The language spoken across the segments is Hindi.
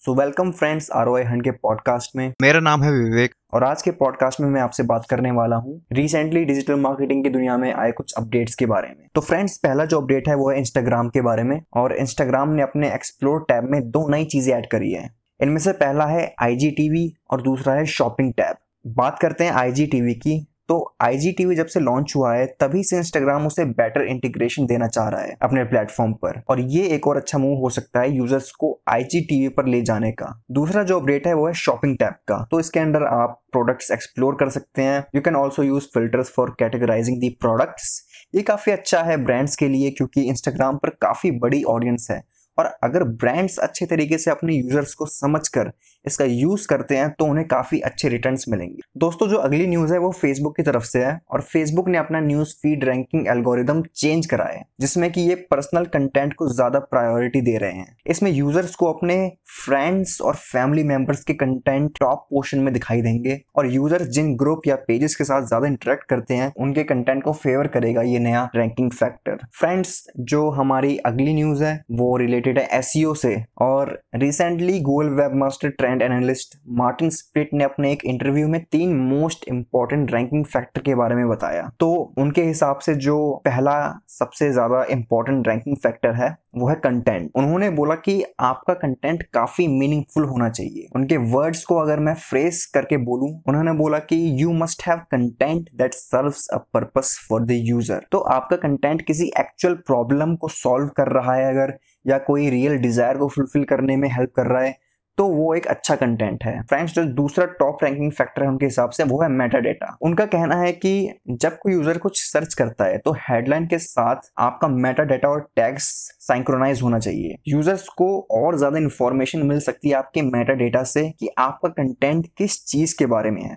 सो वेलकम फ्रेंड्स आर ओ हंड के पॉडकास्ट में। मेरा नाम है विवेक। और आज के पॉडकास्ट में मैं आपसे बात करने वाला हूँ रिसेंटली डिजिटल मार्केटिंग की दुनिया में आए कुछ अपडेट्स के बारे में। तो फ्रेंड्स पहला जो अपडेट है वो है इंस्टाग्राम के बारे में। और इंस्टाग्राम ने अपने एक्सप्लोर टैब में दो नई चीज़ें ऐड करी है। इनमें से पहला है आई और दूसरा है शॉपिंग टैब बात करते हैं आई की। तो आई जब से लॉन्च हुआ है, तभी से इंस्टाग्राम उसे बेटर इंटीग्रेशन देना चाह रहा है अपने प्लेटफॉर्म पर। और ये एक और अच्छा मूव हो सकता है यूज़र्स को आई पर ले जाने का। दूसरा जो अपडेट है, वो है शॉपिंग टैब का। तो इसके अंदर आप प्रोडक्ट्स एक्सप्लोर कर सकते हैं। You can also use filters for categorising the products ये काफ़ी अच्छा है ब्रांड्स के लिए, क्योंकि इंस्टाग्राम पर काफ़ी बड़ी ऑडियंस है। और अगर ब्रांड्स अच्छे तरीके से अपने यूज़र्स को समझकर इसका यूज़ करते हैं तो उन्हें काफ़ी अच्छे रिटर्न मिलेंगे। दोस्तों, जो अगली न्यूज़ है, वो फेसबुक की तरफ़ से है और फेसबुक ने अपना news feed ranking algorithm change करा है, जिसमें कि ये पर्सनल कंटेंट को ज़्यादा प्रायोरिटी दे रहे हैं। इसमें यूज़र्स को अपने फ्रेंड्स और फैमिली मेंबर्स के कंटेंट टॉप पोर्शन में दिखाई देंगे और यूज़र्स जिन ग्रुप या पेजेस के साथ ज़्यादा इंटरेक्ट करते हैं, उनके कंटेंट को फेवर करेगा ये नया रैंकिंग फैक्टर फ्रेंड्स जो हमारी अगली न्यूज़ है, वो रिलेटेड है एस से। और recently Google webmaster trend analyst Martin Splitt ने अपने एक इंटरव्यू में तीन मोस्ट इंपॉर्टेंट रैंकिंग फैक्टर के बारे में बताया। तो उनके हिसाब से जो पहला सबसे ज़्यादा इंपॉर्टेंट रैंकिंग फैक्टर है, वो है कंटेंट उन्होंने बोला कि आपका कंटेंट काफ़ी मीनिंगफुल होना चाहिए। उनके वर्ड्स को अगर मैं फ्रेस करके बोलूँ, उन्होंने बोला कि you must have content that serves a purpose for the user तो आपका कंटेंट किसी एक्चुअल प्रॉब्लम को सॉल्व कर रहा है अगर या कोई रियल डिज़ायर को फुलफिल करने में हेल्प कर रहा है तो वो एक अच्छा कंटेंट है। फ्रेंड्स जो दूसरा टॉप रैंकिंग फैक्टर है उनके हिसाब से वो है मेटा डेटा उनका कहना है कि जब कोई यूज़र कुछ सर्च करता है तो हेडलाइन के साथ आपका मेटा डेटा और टैग्स साइंक्रोनाइज होना चाहिए। यूज़र्स को और ज़्यादा इंफॉर्मेशन मिल सकती है आपके मेटा डेटा से कि आपका कंटेंट किस चीज़ के बारे में है।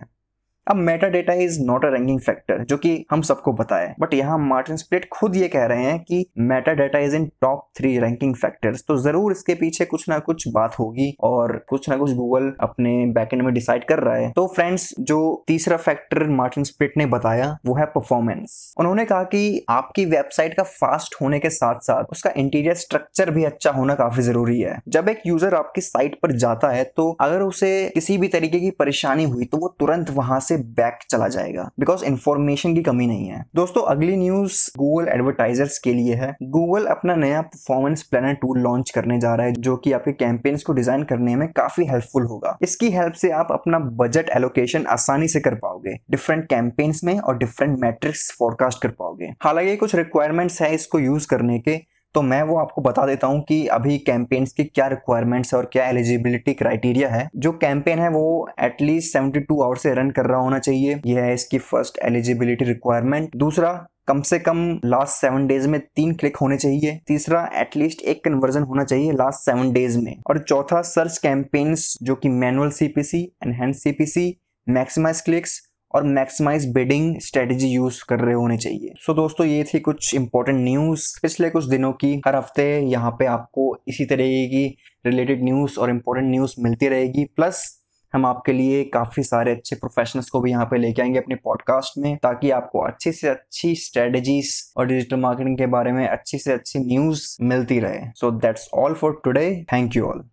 अब meta data is not a ranking factor जो कि हम सबको पता है। बट यहाँ मार्टिन स्प्लिट खुद ये कह रहे हैं कि meta data is in top three ranking factors तो ज़रूर इसके पीछे कुछ ना कुछ बात होगी और कुछ ना कुछ गूगल अपने बैकेंड में डिसाइड कर रहा है। तो फ्रेंड्स जो तीसरा फैक्टर मार्टिन स्प्लिट ने बताया, वो है परफॉर्मेंस उन्होंने कहा कि आपकी वेबसाइट का फास्ट होने के साथ साथ उसका इंटीरियर स्ट्रक्चर भी अच्छा होना काफ़ी ज़रूरी है। जब एक यूज़र आपकी साइट पर जाता है तो अगर उसे किसी भी तरीके की परेशानी हुई तो वो तुरंत वहाँ से से बैक चला जाएगा बिकॉज़ इन्फॉर्मेशन की कमी नहीं है। दोस्तों, अगली न्यूज़ गूगल एडवर्टाइजर्स के लिए है। गूगल अपना नया परफॉर्मेंस प्लानर टूल लॉन्च करने जा रहा है, जो कि आपके कैंपेन्स को डिज़ाइन करने में काफ़ी हेल्पफुल होगा। इसकी हेल्प से आप अपना बजट एलोकेशन आसानी से कर पाओगे डिफरेंट कैंपेन्स में और डिफरेंट मैट्रिक्स फोरकास्ट कर पाओगे। हालाँकि कुछ रिक्वायरमेंट्स है इसको यूज़ करने के तो मैं वो आपको बता देता हूँ कि अभी कैंपेन्स की क्या रिक्वायरमेंट्स है और क्या एलिजिबिलिटी क्राइटेरिया है। जो कैंपेन है वो at least seventy two hour से रन कर रहा होना चाहिए। यह है इसकी फ़र्स्ट एलिजिबिलिटी रिक्वायरमेंट दूसरा, कम से कम लास्ट सेवन डेज़ में तीन क्लिक होने चाहिए। तीसरा एटलीस्ट एक कन्वर्जन होना चाहिए लास्ट सेवन डेज़ में। और चौथा सर्च कैंपेन्स जो कि manual CPC enhance CPC maximise clicks और मैक्सिमाइज बिडिंग स्ट्रेटेजी यूज़ कर रहे होने चाहिए। सो so, दोस्तों ये थी कुछ इंपॉर्टेंट न्यूज़ पिछले कुछ दिनों की हर हफ़्ते यहाँ पे आपको इसी तरीके की रिलेटेड न्यूज़ और इम्पोर्टेंट न्यूज़ मिलती रहेगी। प्लस हम आपके लिए काफ़ी सारे अच्छे प्रोफेशनल्स को भी यहाँ पे लेके आएँगे अपने पॉडकास्ट में ताकि आपको अच्छी से अच्छी स्ट्रेटेजीज और डिजिटल मार्केटिंग के बारे में अच्छी से अच्छी न्यूज़ मिलती रहे। So that's all for today thank you all